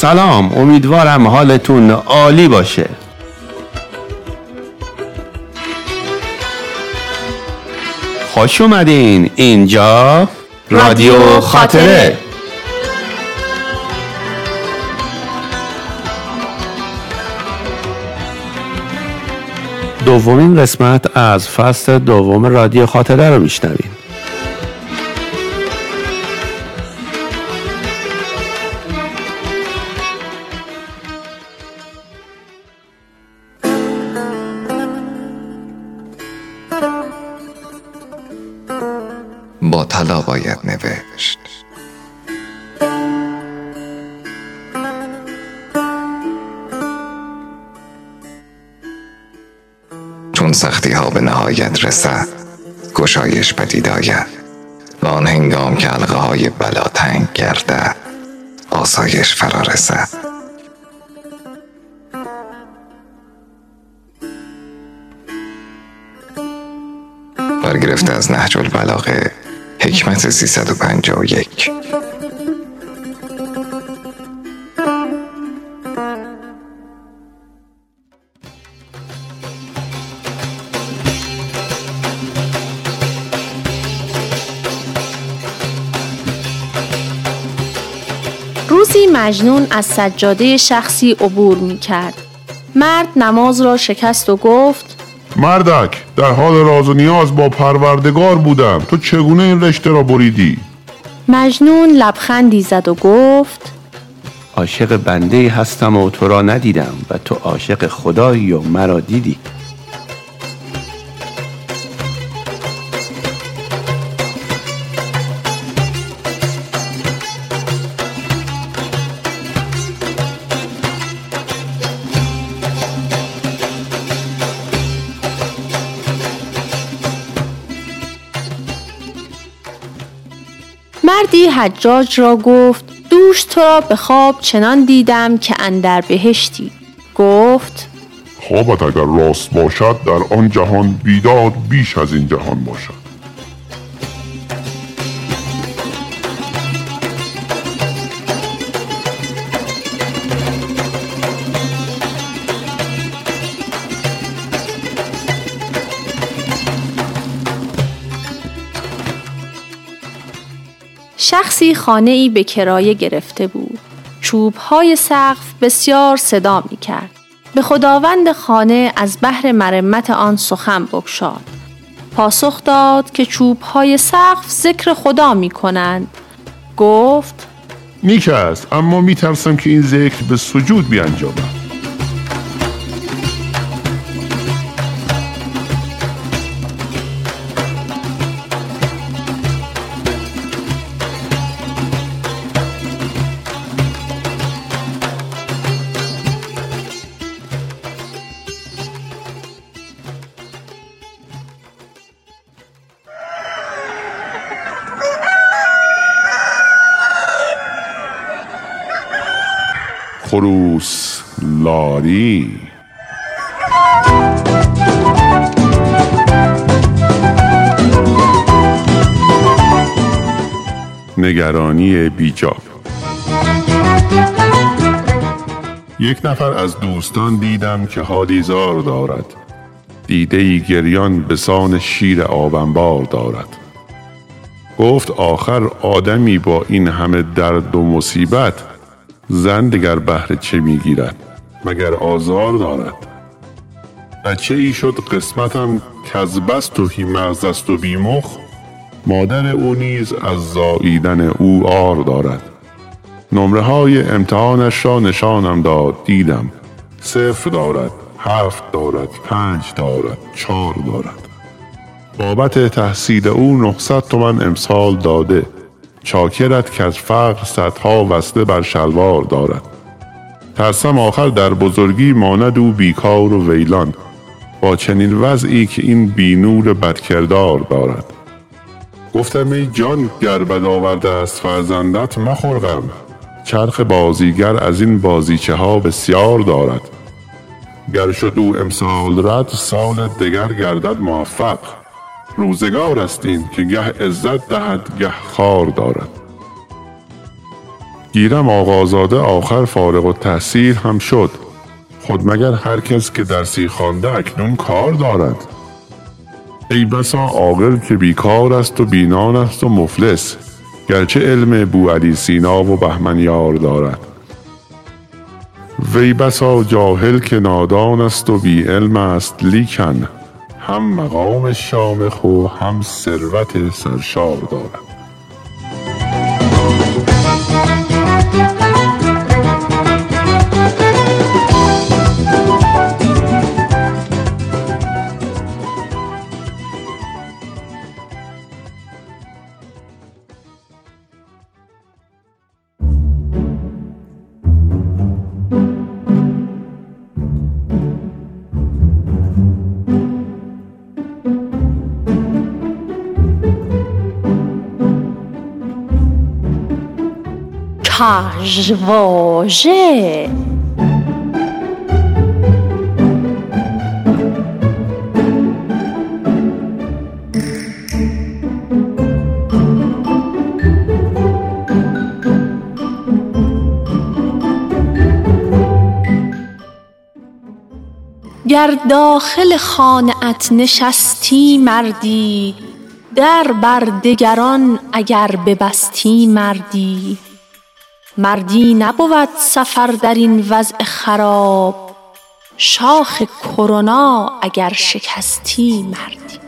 سلام امیدوارم حالتون عالی باشه. خوش اومدین اینجا رادیو خاطره. دومین قسمت از فصل دوم رادیو خاطره رو میشنویم. رسد گشایش پدید آید. و آن هنگام که علقه های بلا تنگ گردد آسایش فرا رسد. برگرفته از نهج البلاغه حکمت 351 مجنون از سجاده شخصی عبور می کرد. مرد نماز را شکست و گفت مردک در حال راز و نیاز با پروردگار بودم. تو چگونه این رشته را بریدی؟ مجنون لبخندی زد و گفت عاشق بنده هستم و تو را ندیدم و تو عاشق خدایی و مرا دیدی. حجاج را گفت دوش تو را به خواب چنان دیدم که اندر بهشتی. گفت خوابت اگر راست باشد در آن جهان بیداد بیش از این جهان باشد. شخصی خانه ای به کرایه گرفته بود. چوب های سقف بسیار صدا می کرد. به خداوند خانه از بحر مرمت آن سخن بگشاد. پاسخ داد که چوب های سقف ذکر خدا می کنند. گفت نیک است اما میترسم که این ذکر به سجود بیانجامد خروس لاری. نگرانی بیجاب. یک نفر از دوستان دیدم که حالیزار دارد. دیده گریان به سان شیر آبنبار دارد. گفت آخر آدمی با این همه درد و مصیبت زن دگر بهره چه می‌گیرد؟ مگر آزار دارد؟ بچه ای شد قسمتم بس توهی مغز است و بیمخ مادر او نیز از زاییدن او آر دارد. نمره های امتحانش را نشانم داد دیدم. صفر دارد هفت دارد پنج دارد چهار دارد. بابت تحصیل او 900 تومن امسال داده. چاکرت که از فقر صدها وسته بر شلوار دارد. ترسم آخر در بزرگی ماند او بیکار و ویلان با چنین وضعی که این بینور بدکردار دارد. گفتم ای جان گر بد آورده است فرزندت مخور غم. چرخ بازیگر از این بازیچه ها بسیار دارد. گر شد او امسال رد سال دگر گردد موفق. روزگار است این که گه عزت دهد گه خار دارد. گیرم آقازاده آخر فارغ و تحصیل هم شد. خود مگر هر کس که درسی خوانده اکنون کار دارد؟ ای بسا عاقل که بیکار است و بینان است و مفلس. گرچه علم بو علی سینا و بهمن یار دارد. وی بسا جاهل که نادان است و بی علم است لیکن هم مقام شامخ و هم ثروت سرشار دارد پژواژه گر داخل خانه نشستی مردی در بر دگران اگر ببستی مردی. مردی نبود سفر در این وضع خراب. شاخ کرونا اگر شکستی مردی.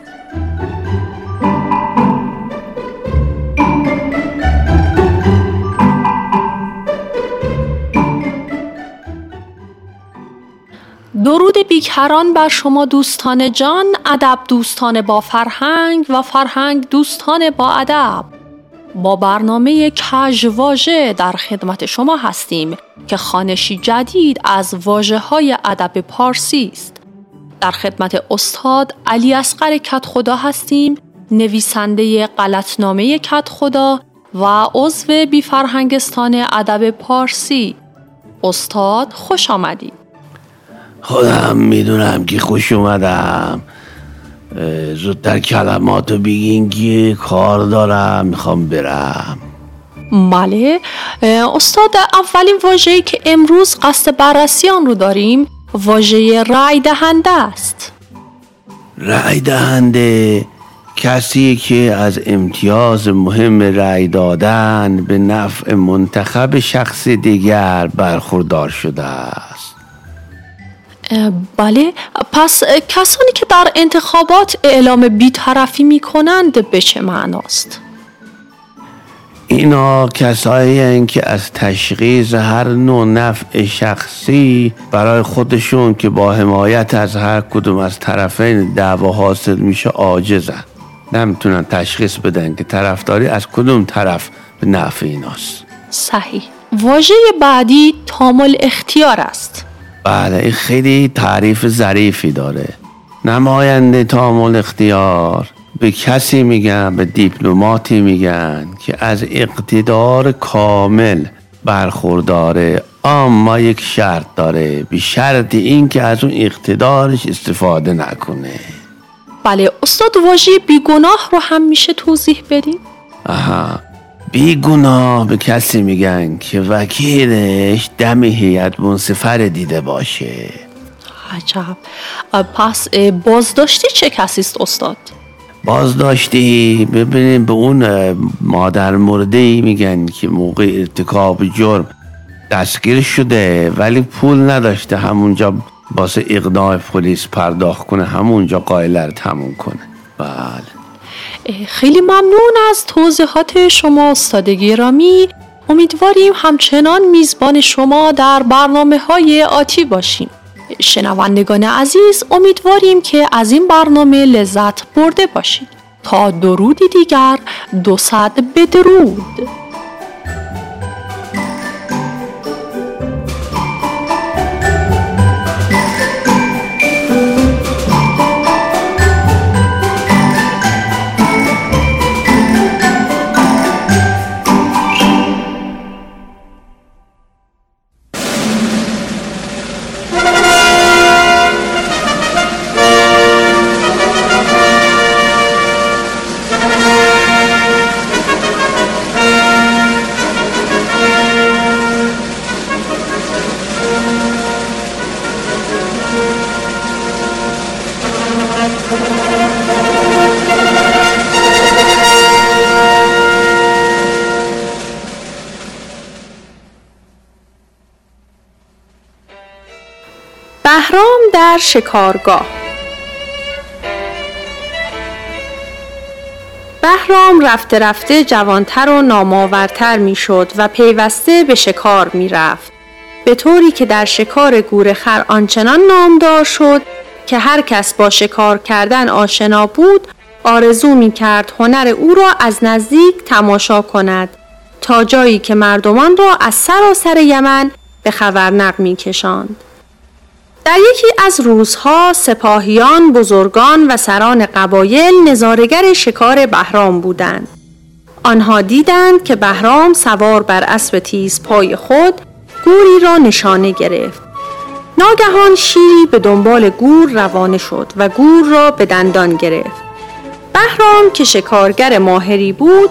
درود بیکران بر شما دوستان جان ادب دوستان با فرهنگ و فرهنگ دوستان با ادب. با برنامه کژواژه در خدمت شما هستیم که خانشی جدید از واجه های ادب پارسی است. در خدمت استاد علی اصغر کت خدا هستیم نویسنده غلطنامه کت خدا و عضو بیفرهنگستان ادب پارسی. استاد خوش آمدید. خودم می‌دونم که خوش اومدم. زودتر کلماتو بگین که کار دارم می‌خوام برم. بله استاد اولین واژه‌ای که امروز قصد بررسی آن رو داریم واژه رأی دهنده است. رأی دهنده کسی که از امتیاز مهم رأی دادن به نفع منتخب شخص دیگر برخوردار شده است. بله. پس کسانی که در انتخابات اعلام بیطرفی می کنند به چه معناست؟ اینا کسایی که از تشخیص هر نوع نفع شخصی برای خودشون که با حمایت از هر کدوم از طرفین دعوا حاصل میشه عاجزن. نمی‌تونن تشخیص بدن که طرفداری از کدوم طرف به نفع ایناست. صحیح. واژه بعدی تامل اختیار است. بله این خیلی تعریف ظریفی داره. نماینده تامل اختیار. به کسی میگن به دیپلماتی میگن که از اقتدار کامل برخورداره. اما یک شرط داره به شرط این که از اون اقتدارش استفاده نکنه. بله استاد واژه بیگناه رو هم میشه توضیح بدین؟ آها. بیگناه به کسی میگن که وکیلش دم هیئت منصفه دیده باشه. عجب. پس بازداشتی چه کسی است استاد؟ بازداشتی ببینیم به اون مادر مرده ای میگن که موقع ارتکاب جرم دستگیر شده ولی پول نداشته همونجا باسه اقدام پلیس پرداخت کنه همونجا قائله رو تموم کنه. بله. خیلی ممنون از توضیحات شما استاد گرامی امیدواریم همچنان میزبان شما در برنامه های آتی باشیم. شنوندگان عزیز امیدواریم که از این برنامه لذت برده باشید. تا درودی دیگر دو صد بدرود. بهرام در شکارگاه بهرام رفته رفته جوانتر و نامآورتر می‌شد و پیوسته به شکار می رفت. به طوری که در شکار گورخر آنچنان نامدار شد که هر کس با شکار کردن آشنا بود آرزو می کرد هنر او را از نزدیک تماشا کند تا جایی که مردمان را از سراسر یمن به خبرنق می کشاند. در یکی از روزها سپاهیان، بزرگان و سران قبایل نظارگر شکار بهرام بودند. آنها دیدند که بهرام سوار بر اسب تیز پای خود گوری را نشانه گرفت. ناگهان شیری به دنبال گور روانه شد و گور را به دندان گرفت. بهرام که شکارگر ماهری بود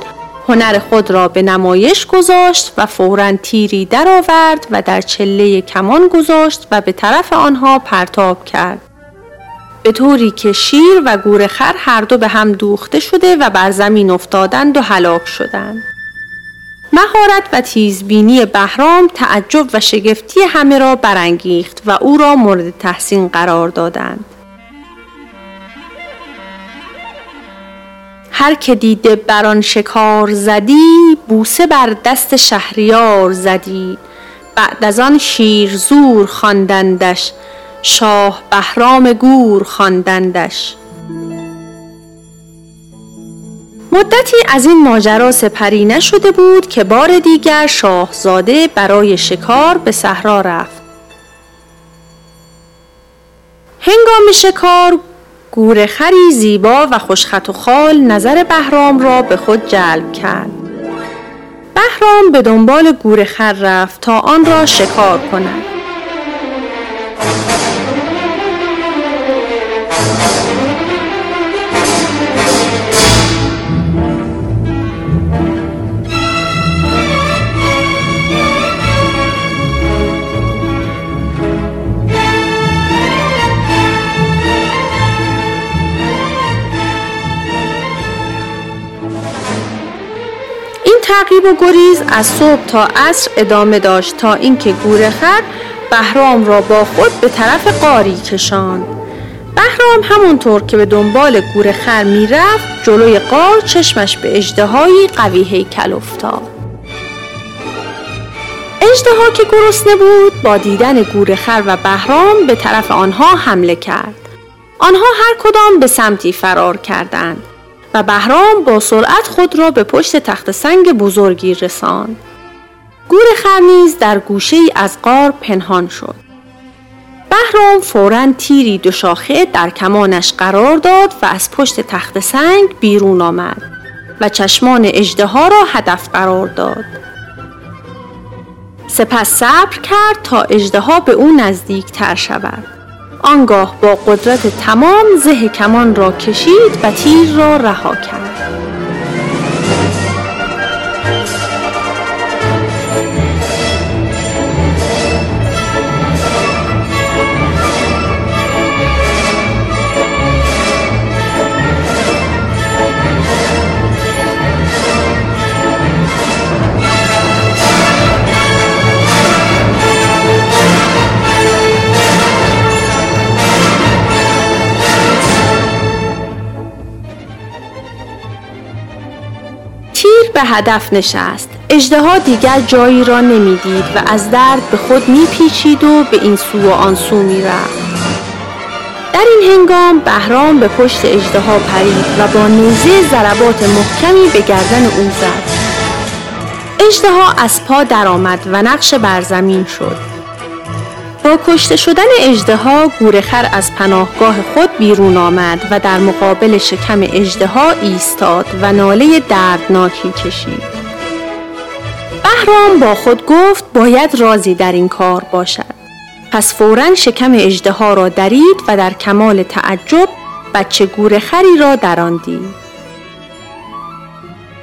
هنر خود را به نمایش گذاشت و فورا تیری درآورد و در چله کمان گذاشت و به طرف آنها پرتاب کرد. به طوری که شیر و گورخر هر دو به هم دوخته شده و بر زمین افتادند و هلاک شدند. مهارت و تیزبینی بهرام تعجب و شگفتی همه را برانگیخت و او را مورد تحسین قرار دادند. هر که دیده بران شکار زدی بوسه بر دست شهریار زدی. بعد از آن شیر زور خواندندش شاه بهرام گور خواندندش. مدتی از این ماجرا سپری نشده بود که بار دیگر شاهزاده برای شکار به صحرا رفت. هنگام شکار گورخری زیبا و خوشخط و خال نظر بهرام را به خود جلب کرد. بهرام به دنبال گورخر رفت تا آن را شکار کند. تعقیب و گریز از صبح تا عصر ادامه داشت تا اینکه گورخر بهرام را با خود به طرف قاری کشاند. بهرام همونطور که به دنبال گورخر می‌رفت جلوی قار چشمش به اجدهایی قوی هیکل افتاد. اجدها که گرسنه بود با دیدن گورخر و بهرام به طرف آنها حمله کرد. آنها هر کدام به سمتی فرار کردند. و بهرام با سرعت خود را به پشت تخت سنگ بزرگی رساند. گور خرنیز در گوشه ای از قار پنهان شد. بهرام فورا تیری دو شاخه در کمانش قرار داد و از پشت تخت سنگ بیرون آمد و چشمان اجده را هدف قرار داد. سپس صبر کرد تا اجده به او نزدیک تر شود. آنگاه با قدرت تمام زه کمان را کشید و تیر را رها کرد. به هدف نشست. اجدها دیگر جایی را نمی‌دید و از درد به خود میپیچید و به این سو و آن سو می‌رفت. در این هنگام بهرام به پشت اجدها پرید و با نیزه ضربات محکمی به گردن او زد. اجدها از پا درآمد و نقش بر زمین شد. با کشته شدن اجدها گورخر از پناهگاه خود بیرون آمد و در مقابل شکم اجدها ایستاد و ناله دردناکی کشید. بهرام با خود گفت باید رازی در این کار باشد. پس فورا شکم اجدها را درید و در کمال تعجب بچه گورخری را دراندید.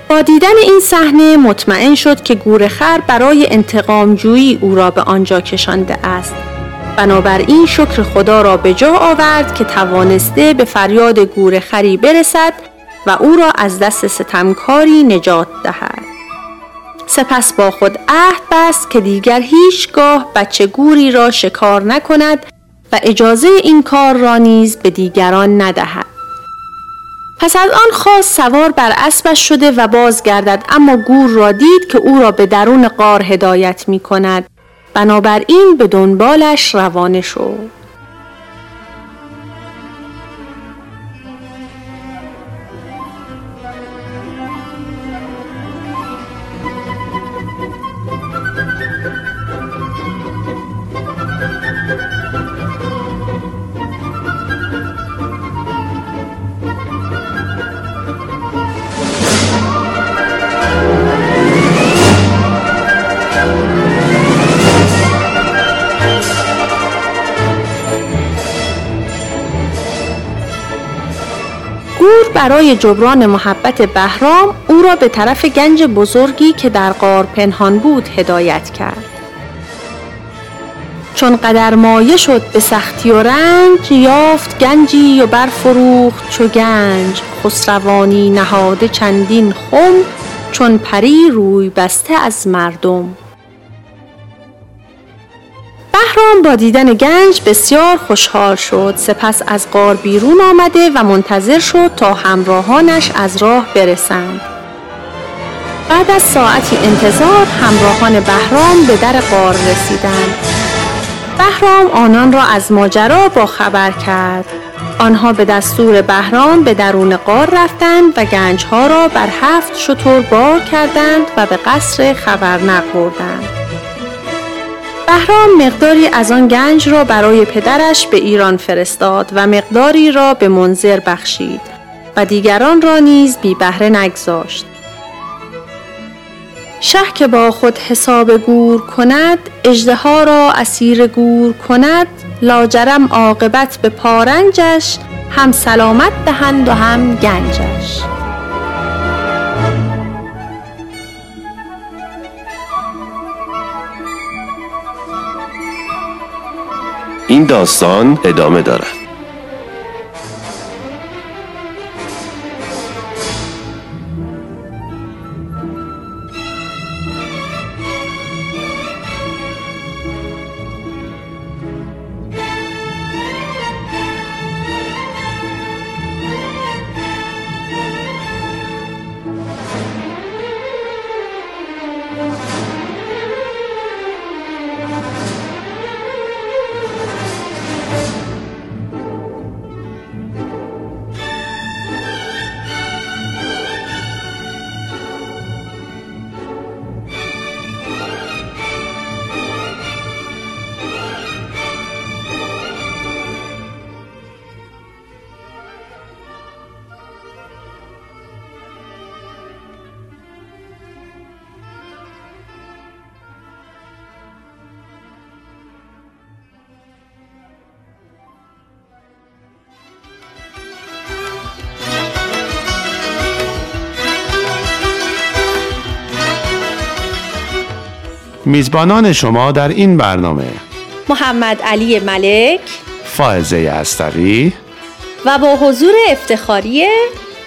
با دیدن این صحنه مطمئن شد که گورخر برای انتقام جویی او را به آنجا کشانده است بنابراین شکر خدا را به جا آورد که توانسته به فریاد گورخری برسد و او را از دست ستمکاری نجات دهد سپس با خود عهد بست که دیگر هیچگاه بچه گوری را شکار نکند و اجازه این کار را نیز به دیگران ندهد. پس از آن خواست سوار بر اسبش شده و بازگردد اما گور را دید که او را به درون قار هدایت می کند بنابراین به دنبالش روانه شد. برای جبران محبت بهرام او را به طرف گنج بزرگی که در غار پنهان بود هدایت کرد. چون قدر مایه شد به سختی و رنج یافت گنجی و برفروخت چو گنج خسروانی نهاده چندین خم چون پری روی بسته از مردم بهرام با دیدن گنج بسیار خوشحال شد. سپس از غار بیرون آمده و منتظر شد تا همراهانش از راه برسند. بعد از ساعتی انتظار همراهان بهرام به در غار رسیدند. بهرام آنان را از ماجرا با خبر کرد. آنها به دستور بهرام به درون غار رفتند و گنجها را بر هفت شطور بار کردند و به قصر خبرنق بردند بهرام مقداری از آن گنج را برای پدرش به ایران فرستاد و مقداری را به منظر بخشید و دیگران را نیز بی بهره نگذاشت. شه که با خود حساب گور کند اجده را اسیر گور کند لاجرم عاقبت به پارنجش هم سلامت دهند و هم گنجش این داستان ادامه دارد. میزبانان شما در این برنامه. محمد علی ملک فائزه استقی و با حضور افتخاری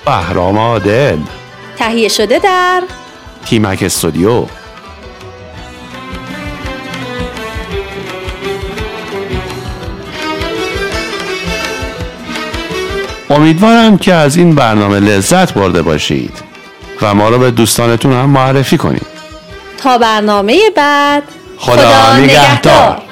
بهرام عادل. تهیه شده در تیمک استودیو. امیدوارم که از این برنامه لذت برده باشید و ما را به دوستانتون هم معرفی کنید. تا برنامه بعد. خدا, خدا نگهدار.